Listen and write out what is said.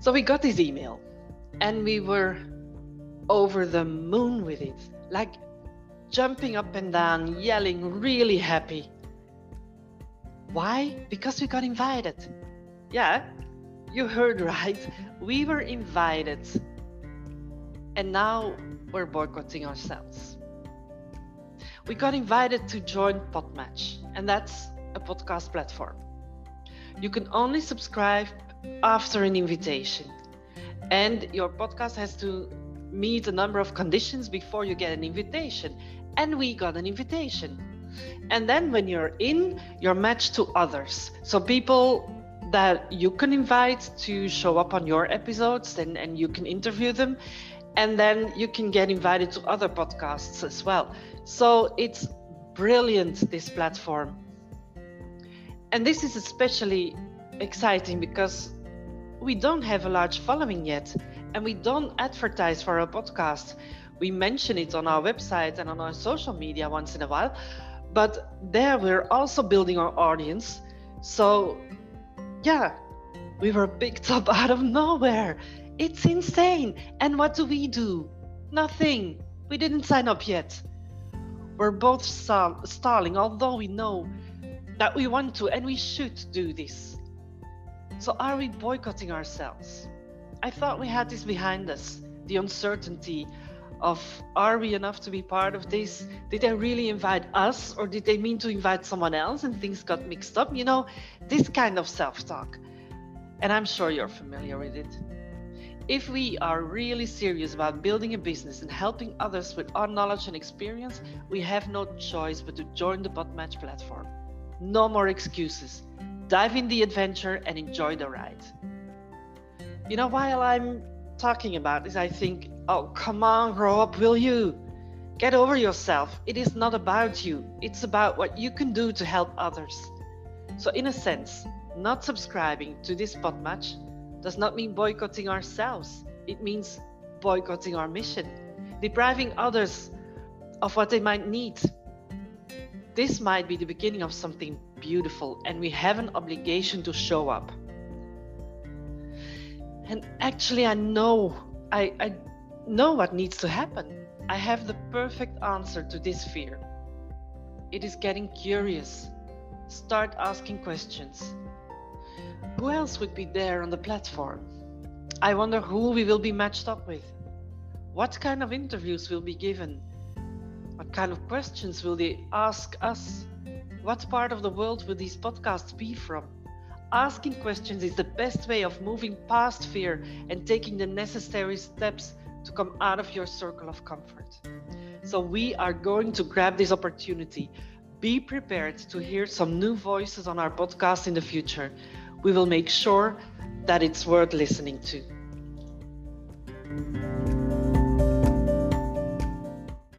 So we got this email and we were over the moon with it, like jumping up and down, yelling, really happy. Why? Because we got invited. Yeah, you heard right. We were invited. And now we're boycotting ourselves. We got invited to join Podmatch, and that's a podcast platform. You can only subscribe after an invitation. And your podcast has to meet a number of conditions before you get an invitation. And we got an invitation. And then when you're in, you're matched to others. So people that you can invite to show up on your episodes and, and you can interview them. And then you can get invited to other podcasts as well. So it's brilliant, this platform. And this is especially exciting because we don't have a large following yet and we don't advertise for our podcast. We mention it on our website and on our social media once in a while, but there we're also building our audience. So, yeah, we were picked up out of nowhere. It's insane. And what do we do? Nothing. We didn't sign up yet. We're both stalling, although we know that we want to and we should do this. So, are we boycotting ourselves? I thought we had this behind us the uncertainty of are we enough to be part of this? Did they really invite us or did they mean to invite someone else and things got mixed up? You know, this kind of self talk. And I'm sure you're familiar with it. If we are really serious about building a business and helping others with our knowledge and experience, we have no choice but to join the Podmatch platform. No more excuses dive in the adventure and enjoy the ride. You know, while I'm talking about this, I think, oh, come on, grow up, will you? Get over yourself. It is not about you, it's about what you can do to help others. So, in a sense, not subscribing to this Podmatch does not mean boycotting ourselves, it means boycotting our mission, depriving others of what they might need. This might be the beginning of something beautiful, and we have an obligation to show up. And actually, I know, I, I know what needs to happen. I have the perfect answer to this fear. It is getting curious. Start asking questions. Who else would be there on the platform? I wonder who we will be matched up with. What kind of interviews will be given? What kind of questions will they ask us? What part of the world will these podcasts be from? Asking questions is the best way of moving past fear and taking the necessary steps to come out of your circle of comfort. So, we are going to grab this opportunity. Be prepared to hear some new voices on our podcast in the future. We will make sure that it's worth listening to.